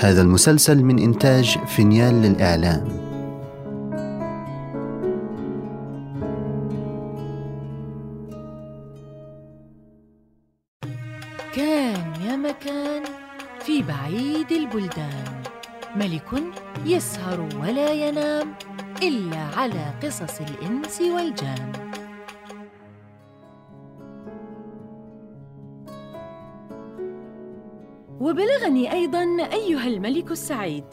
هذا المسلسل من إنتاج فينيال للإعلام. كان يا مكان في بعيد البلدان. ملك يسهر ولا ينام إلا على قصص الإنس والجان. وبلغني أيضاً أيها الملك السعيد.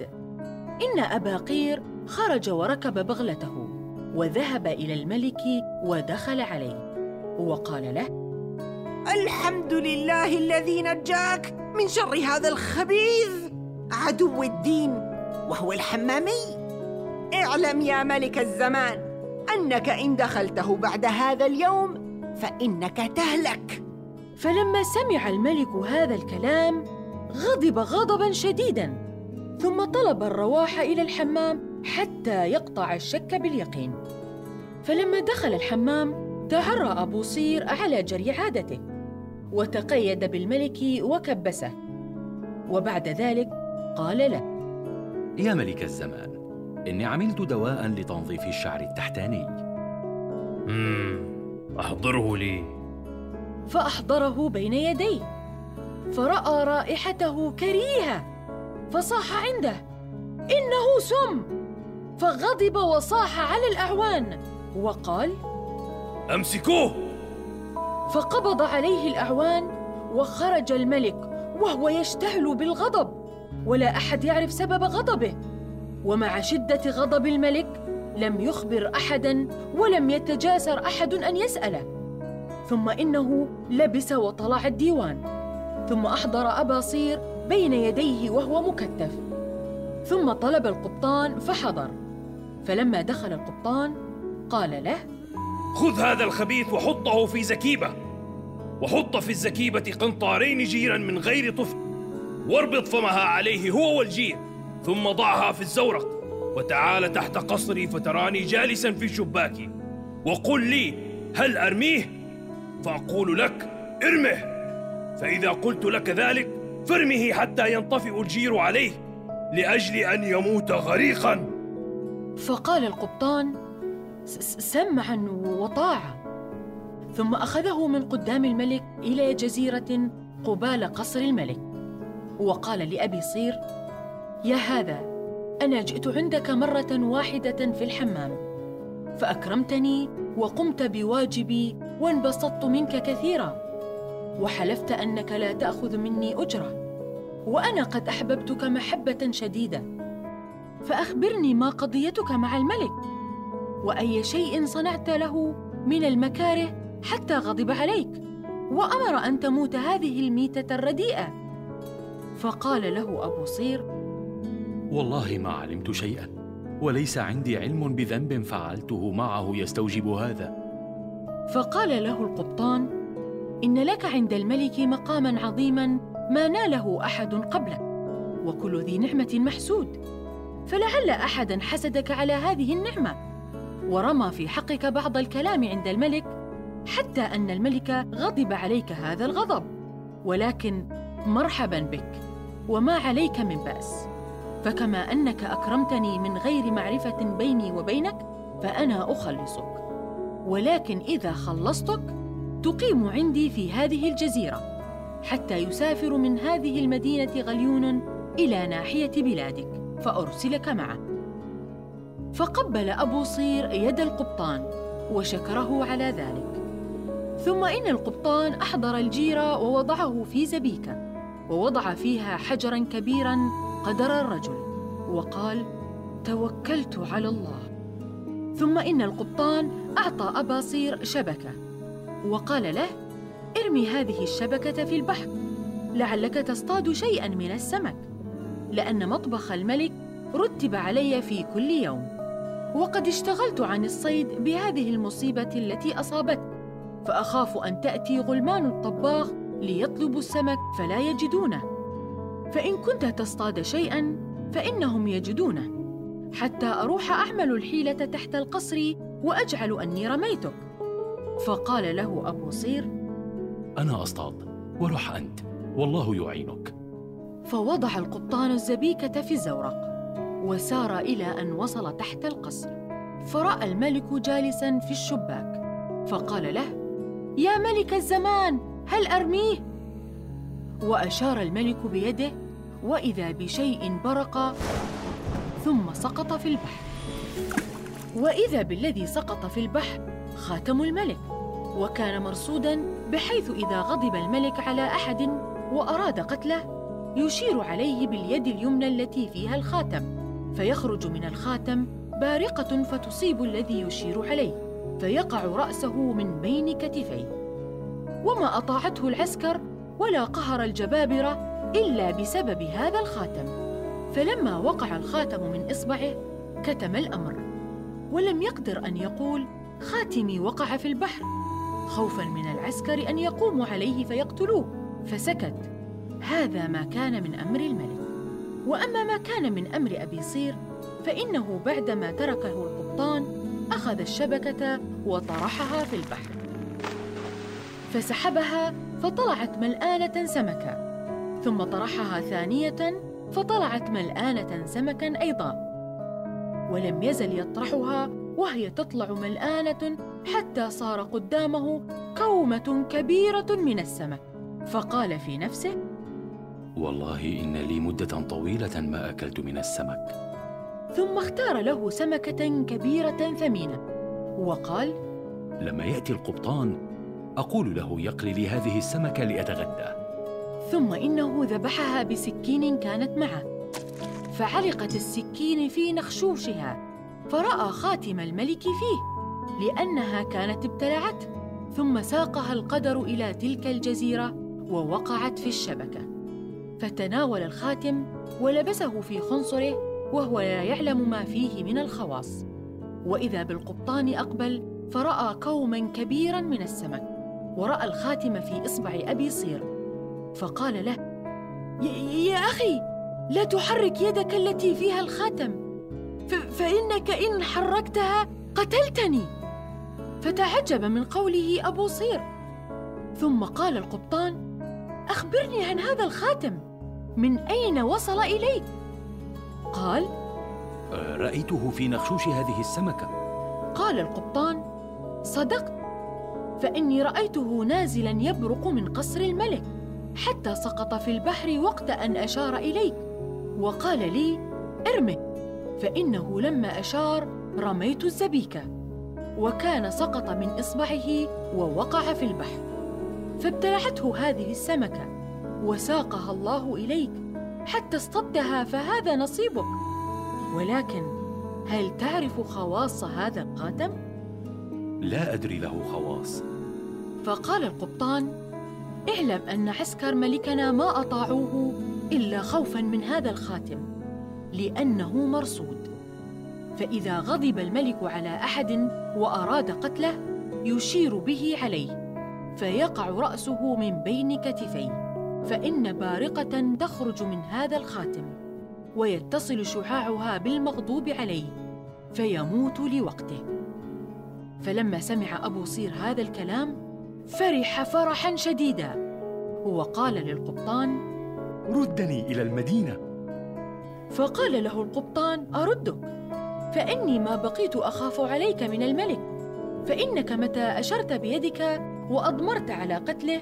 إن أبا قير خرج وركب بغلته وذهب إلى الملك ودخل عليه وقال له الحمد لله الذي نجاك من شر هذا الخبيث. عدو الدين وهو الحمامي. اعلم يا ملك الزمان أنك إن دخلته بعد هذا اليوم فإنك تهلك. فلما سمع الملك هذا الكلام غضب غضبا شديدا ثم طلب الرواح إلى الحمام حتى يقطع الشك باليقين. فلما دخل الحمام تعرى أبو صير على جري عادته وتقيد بالملك وكبسه. وبعد ذلك قال له يا ملك الزمان إني عملت دواء لتنظيف الشعر التحتاني. مم. أحضره لي. فأحضره بين يديه. فرأى رائحته كريهة فصاح عنده إنه سم. فغضب وصاح على الأعوان وقال أمسكوه! فقبض عليه الأعوان وخرج الملك وهو يشتعل بالغضب ولا أحد يعرف سبب غضبه. ومع شدة غضب الملك لم يخبر أحداً ولم يتجاسر أحد أن يسأله. ثم إنه لبس وطلع الديوان. ثم أحضر أبا صير بين يديه وهو مكتف. ثم طلب القبطان فحضر. فلما دخل القبطان قال له خذ هذا الخبيث وحطه في زكيبة. وحط في الزكيبة قنطارين جيرا من غير طفل. واربط فمها عليه هو والجير ثم ضعها في الزورق. وتعال تحت قصري فتراني جالسا في شباكي. وقل لي هل أرميه؟ فأقول لك ارمه. فإذا قلت لك ذلك فارمه حتى ينطفئ الجير عليه لأجل أن يموت غريقا. فقال القبطان سمعا وطاعة. ثم أخذه من قدام الملك إلى جزيرة قبال قصر الملك. وقال لأبي صير يا هذا أنا جئت عندك مرة واحدة في الحمام فأكرمتني وقمت بواجبي وانبسطت منك كثيرا. وحلفت أنك لا تأخذ مني أجرة. وأنا قد أحببتك محبة شديدة. فأخبرني ما قضيتك مع الملك. وأي شيء صنعت له من المكاره حتى غضب عليك. وأمر أن تموت هذه الميتة الرديئة. فقال له أبو صير والله ما علمت شيئا وليس عندي علم بذنب فعلته معه يستوجب هذا. فقال له القبطان إن لك عند الملك مقاما عظيما ما ناله أحد قبلك وكل ذي نعمة محسود. فلعل أحدا حسدك على هذه النعمة. ورمى في حقك بعض الكلام عند الملك حتى أن الملك غضب عليك هذا الغضب. ولكن مرحبا بك وما عليك من بأس. فكما أنك أكرمتني من غير معرفة بيني وبينك فأنا أخلصك. ولكن إذا خلصتك تقيم عندي في هذه الجزيرة حتى يسافر من هذه المدينة غليون إلى ناحية بلادك فأرسلك معه. فقبل أبو صير يد القبطان وشكره على ذلك. ثم إن القبطان أحضر الجير ووضعه في زبيكة ووضع فيها حجرا كبيرا قدر الرجل وقال توكلت على الله. ثم إن القبطان أعطى أبا صير شبكة وقال له ارمي هذه الشبكة في البحر لعلك تصطاد شيئا من السمك لأن مطبخ الملك رتب علي في كل يوم. وقد اشتغلت عن الصيد بهذه المصيبة التي اصابتك فأخاف أن تأتي غلمان الطباخ ليطلبوا السمك فلا يجدونه. فإن كنت تصطاد شيئا فإنهم يجدونه حتى أروح أعمل الحيلة تحت القصر وأجعل أني رميتك. فقال له أبو صير أنا أصطاد وروح أنت والله يعينك فوضع القبطان الزبيكة في الزورق وسار إلى أن وصل تحت القصر فرأى الملك جالسا في الشباك فقال له يا ملك الزمان هل أرميه؟ وأشار الملك بيده وإذا بشيء برق ثم سقط في البحر وإذا بالذي سقط في البحر خاتم الملك وكان مرصودا بحيث إذا غضب الملك على أحد وأراد قتله يشير عليه باليد اليمنى التي فيها الخاتم فيخرج من الخاتم بارقة فتصيب الذي يشير عليه فيقع رأسه من بين كتفيه. وما أطاعته العسكر ولا قهر الجبابرة إلا بسبب هذا الخاتم. فلما وقع الخاتم من إصبعه كتم الأمر ولم يقدر أن يقول خاتمي وقع في البحر. خوفا من العسكر أن يقوموا عليه فيقتلوه. فسكت. هذا ما كان من أمر الملك. وأما ما كان من أمر أبي صير فإنه بعدما تركه القبطان أخذ الشبكة وطرحها في البحر. فسحبها فطلعت ملآنة سمكة. ثم طرحها ثانية فطلعت ملآنة سمكا أيضا. ولم يزل يطرحها وهي تطلع ملآنة حتى صار قدامه كومة كبيرة من السمك. فقال في نفسه والله إن لي مدة طويلة ما أكلت من السمك. ثم اختار له سمكة كبيرة ثمينة. وقال لما يأتي القبطان أقول له يقلي لي هذه السمكة لأتغدى. ثم إنه ذبحها بسكين كانت معه. فعلقت السكين في نخشوشها. فرأى خاتم الملك فيه لأنها كانت ابتلعته ثم ساقها القدر إلى تلك الجزيرة ووقعت في الشبكة. فتناول الخاتم ولبسه في خنصره وهو لا يعلم ما فيه من الخواص. وإذا بالقبطان أقبل فرأى كوما كبيرا من السمك ورأى الخاتم في إصبع أبي صير. فقال له يا أخي لا تحرك يدك التي فيها الخاتم. فإنك إن حركتها قتلتني. فتعجب من قوله أبو صير. ثم قال القبطان أخبرني عن هذا الخاتم. من أين وصل إليك؟ قال رأيته في نخشوش هذه السمكة. قال القبطان صدقت. فإني رأيته نازلا يبرق من قصر الملك حتى سقط في البحر وقت أن أشار إليك وقال لي ارمه. فإنه لما أشار رميت الزبيكة وكان سقط من إصبعه ووقع في البحر. فابتلعته هذه السمكة وساقها الله إليك حتى اصطدتها فهذا نصيبك. ولكن هل تعرف خواص هذا الخاتم لا أدري له خواص. فقال القبطان اعلم أن عسكر ملكنا ما أطاعوه إلا خوفا من هذا الخاتم. لأنه مرصود. فإذا غضب الملك على أحد وأراد قتله يشير به عليه فيقع رأسه من بين كتفيه فإن بارقة تخرج من هذا الخاتم ويتصل شعاعها بالمغضوب عليه فيموت لوقته. فلما سمع أبو صير هذا الكلام فرح فرحا شديدا وقال للقبطان ردني إلى المدينة. فقال له القبطان أردك. فإني ما بقيت أخاف عليك من الملك. فإنك متى أشرت بيدك وأضمرت على قتله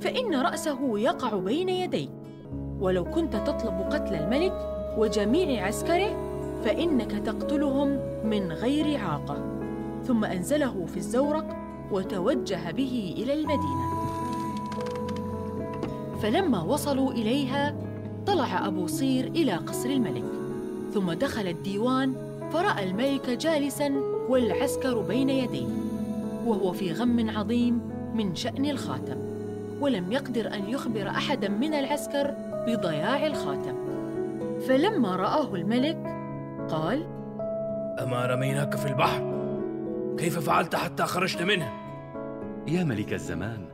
فإن رأسه يقع بين يديك. ولو كنت تطلب قتل الملك وجميع عسكره فإنك تقتلهم من غير عاقة. ثم أنزله في الزورق وتوجه به إلى المدينة. فلما وصلوا إليها طلع أبو صير إلى قصر الملك ثم دخل الديوان فرأى الملك جالسا والعسكر بين يديه وهو في غم عظيم من شأن الخاتم ولم يقدر أن يخبر أحدا من العسكر بضياع الخاتم فلما رآه الملك قال أما رميناك في البحر كيف فعلت حتى خرجت منه؟ يا ملك الزمان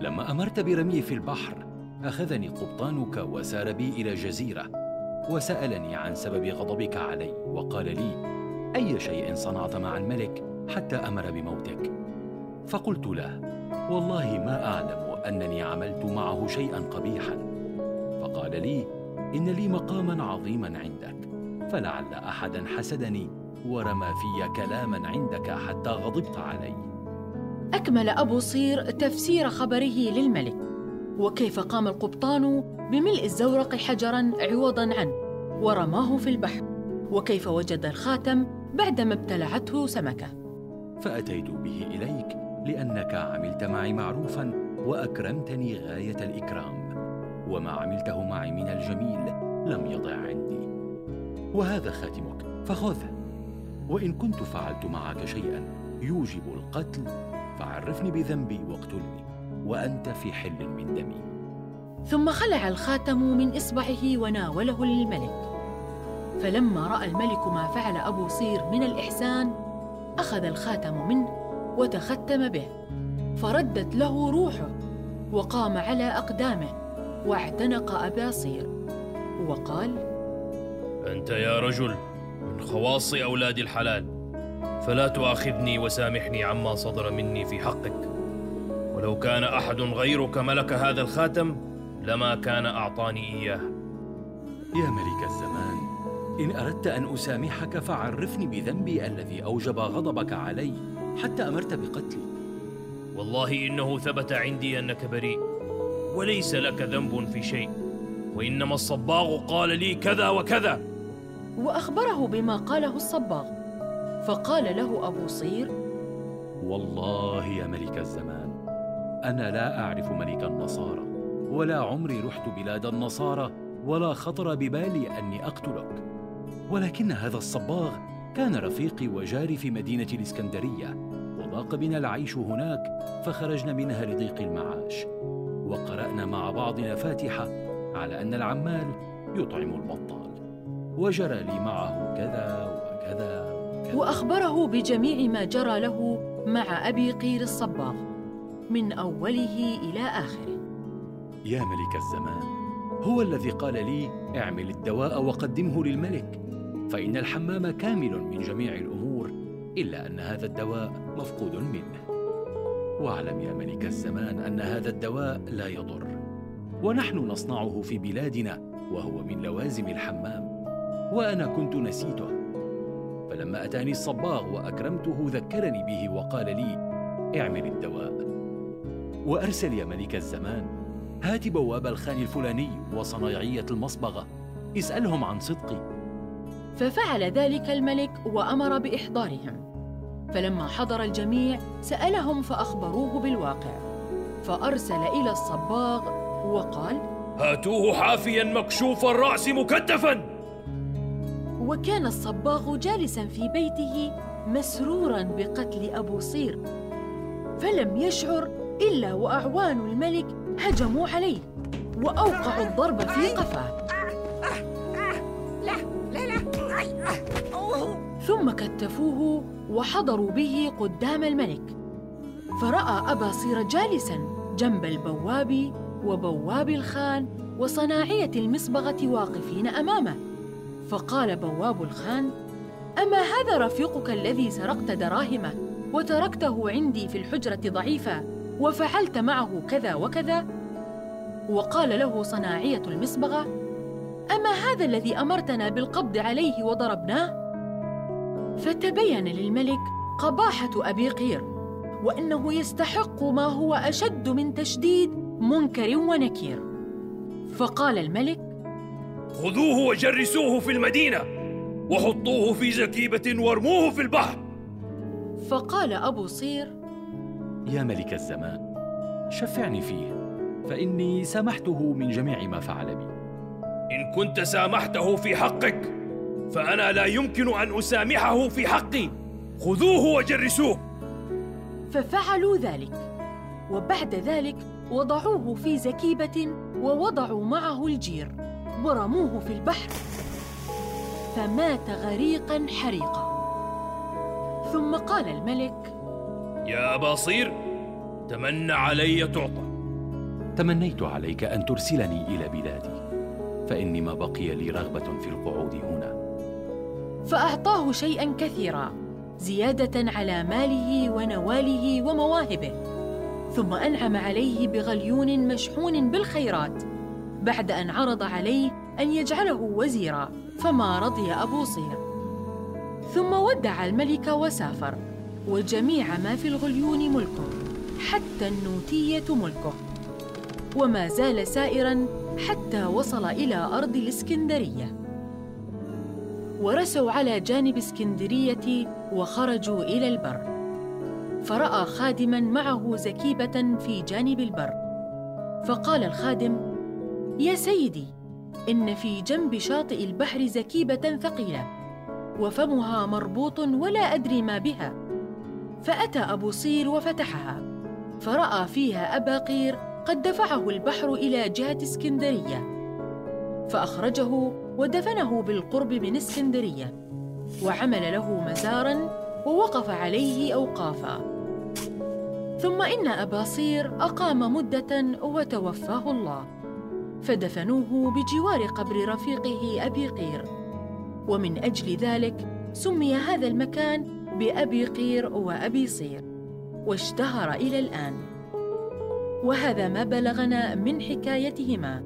لما أمرت برمي في البحر أخذني قبطانك وسار بي إلى جزيرة وسألني عن سبب غضبك علي وقال لي أي شيء صنعت مع الملك حتى أمر بموتك؟ فقلت له والله ما أعلم أنني عملت معه شيئا قبيحا. فقال لي إن لي مقاما عظيما عندك فلعل أحدا حسدني ورمى في كلاما عندك حتى غضبت علي. أكمل أبو صير تفسير خبره للملك. وكيف قام القبطان بملء الزورق حجرا عوضا عنه ورماه في البحر وكيف وجد الخاتم بعدما ابتلعته سمكة. فأتيت به إليك لأنك عملت معي معروفا وأكرمتني غاية الإكرام وما عملته معي من الجميل لم يضع عندي. وهذا خاتمك فخذه. وإن كنت فعلت معك شيئا يوجب القتل فعرفني بذنبي واقتلني. وأنت في حل من دمي. ثم خلع الخاتم من إصبعه وناوله للملك. فلما رأى الملك ما فعل أبو صير من الإحسان أخذ الخاتم منه وتختم به. فردت له روحه وقام على أقدامه واعتنق أبا صير. وقال أنت يا رجل من خواص أولاد الحلال فلا تؤاخذني وسامحني عما صدر مني في حقك. ولو كان أحد غيرك ملك هذا الخاتم لما كان أعطاني إياه. يا ملك الزمان إن أردت أن أسامحك فعرفني بذنبي الذي أوجب غضبك علي حتى أمرت بقتلي. والله إنه ثبت عندي أنك بريء وليس لك ذنب في شيء وإنما الصباغ قال لي كذا وكذا. وأخبره بما قاله الصباغ فقال له أبو صير والله يا ملك الزمان أنا لا أعرف ملك النصارى ولا عمري رحت بلاد النصارى ولا خطر ببالي أني أقتلك. ولكن هذا الصباغ كان رفيقي وجاري في مدينة الإسكندرية وضاق بنا العيش هناك فخرجنا منها لضيق المعاش. وقرأنا مع بعضنا فاتحه على أن العمال يطعم البطال. وجرى لي معه كذا وكذا وكذا. وأخبره بجميع ما جرى له مع أبي قير الصباغ. من أوله إلى آخره. يا ملك الزمان هو الذي قال لي اعمل الدواء وقدمه للملك فإن الحمام كامل من جميع الأمور إلا أن هذا الدواء مفقود منه. واعلم يا ملك الزمان أن هذا الدواء لا يضر ونحن نصنعه في بلادنا وهو من لوازم الحمام وأنا كنت نسيته. فلما أتاني الصباغ وأكرمته ذكرني به وقال لي اعمل الدواء. وأرسل يا ملك الزمان. هات بواب الخان الفلاني وصنايعية المصبغة. اسألهم عن صدقي. ففعل ذلك الملك وأمر بإحضارهم. فلما حضر الجميع سألهم فأخبروه بالواقع. فأرسل إلى الصباغ وقال هاتوه حافيا مكشوف الرأس مكتفا. وكان الصباغ جالسا في بيته مسرورا بقتل أبو صير. فلم يشعر إلا وأعوان الملك هجموا عليه وأوقعوا الضرب في قفاه. ثم كتفوه وحضروا به قدام الملك فرأى أبا صير جالسا جنب البواب وبواب الخان وصناعية المصبغة واقفين أمامه فقال بواب الخان أما هذا رفيقك الذي سرقت دراهمه وتركته عندي في الحجرة ضعيفا وفعلت معه كذا وكذا؟ وقال له صناعية المصبغة أما هذا الذي أمرتنا بالقبض عليه وضربناه؟ فتبين للملك قباحة أبي قير وأنه يستحق ما هو أشد من تشديد منكر ونكير. فقال الملك خذوه وجرسوه في المدينة وحطوه في زكيبة وارموه في البحر. فقال أبو صير يا ملك الزمان شفعني فيه فإني سامحته من جميع ما فعل بي. إن كنت سامحته في حقك فأنا لا يمكن أن أسامحه في حقي. خذوه وجرسوه. ففعلوا ذلك وبعد ذلك وضعوه في زكيبة ووضعوا معه الجير ورموه في البحر. فمات غريقا حريقا. ثم قال الملك يا ابا صير تمنى علي تعطى. تمنيت عليك أن ترسلني إلى بلادي فإني ما بقي لي رغبة في القعود هنا. فأعطاه شيئا كثيرا زيادة على ماله ونواله ومواهبه ثم أنعم عليه بغليون مشحون بالخيرات بعد أن عرض عليه أن يجعله وزيرا فما رضي أبو صير ثم ودع الملك وسافر. وجميع ما في الغليون ملكه حتى النوتية ملكه. وما زال سائرا حتى وصل إلى أرض الإسكندرية. ورسوا على جانب إسكندرية وخرجوا إلى البر. فرأى خادما معه زكيبة في جانب البر. فقال الخادم يا سيدي إن في جنب شاطئ البحر زكيبة ثقيلة وفمها مربوط ولا أدري ما بها. فأتى أبو صير وفتحها فرأى فيها أبا قير قد دفعه البحر إلى جهة اسكندرية. فأخرجه ودفنه بالقرب من اسكندرية وعمل له مزارا ووقف عليه أوقافا. ثم إن أبا صير أقام مدة وتوفاه الله فدفنوه بجوار قبر رفيقه أبي قير. ومن أجل ذلك سمي هذا المكان بأبي قير وأبي صير واشتهر إلى الآن. وهذا ما بلغنا من حكايتهما.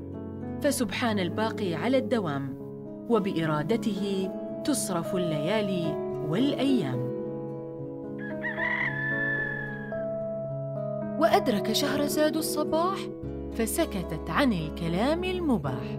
فسبحان الباقي على الدوام وبإرادته تصرف الليالي والأيام. وأدرك شهرزاد الصباح فسكتت عن الكلام المباح.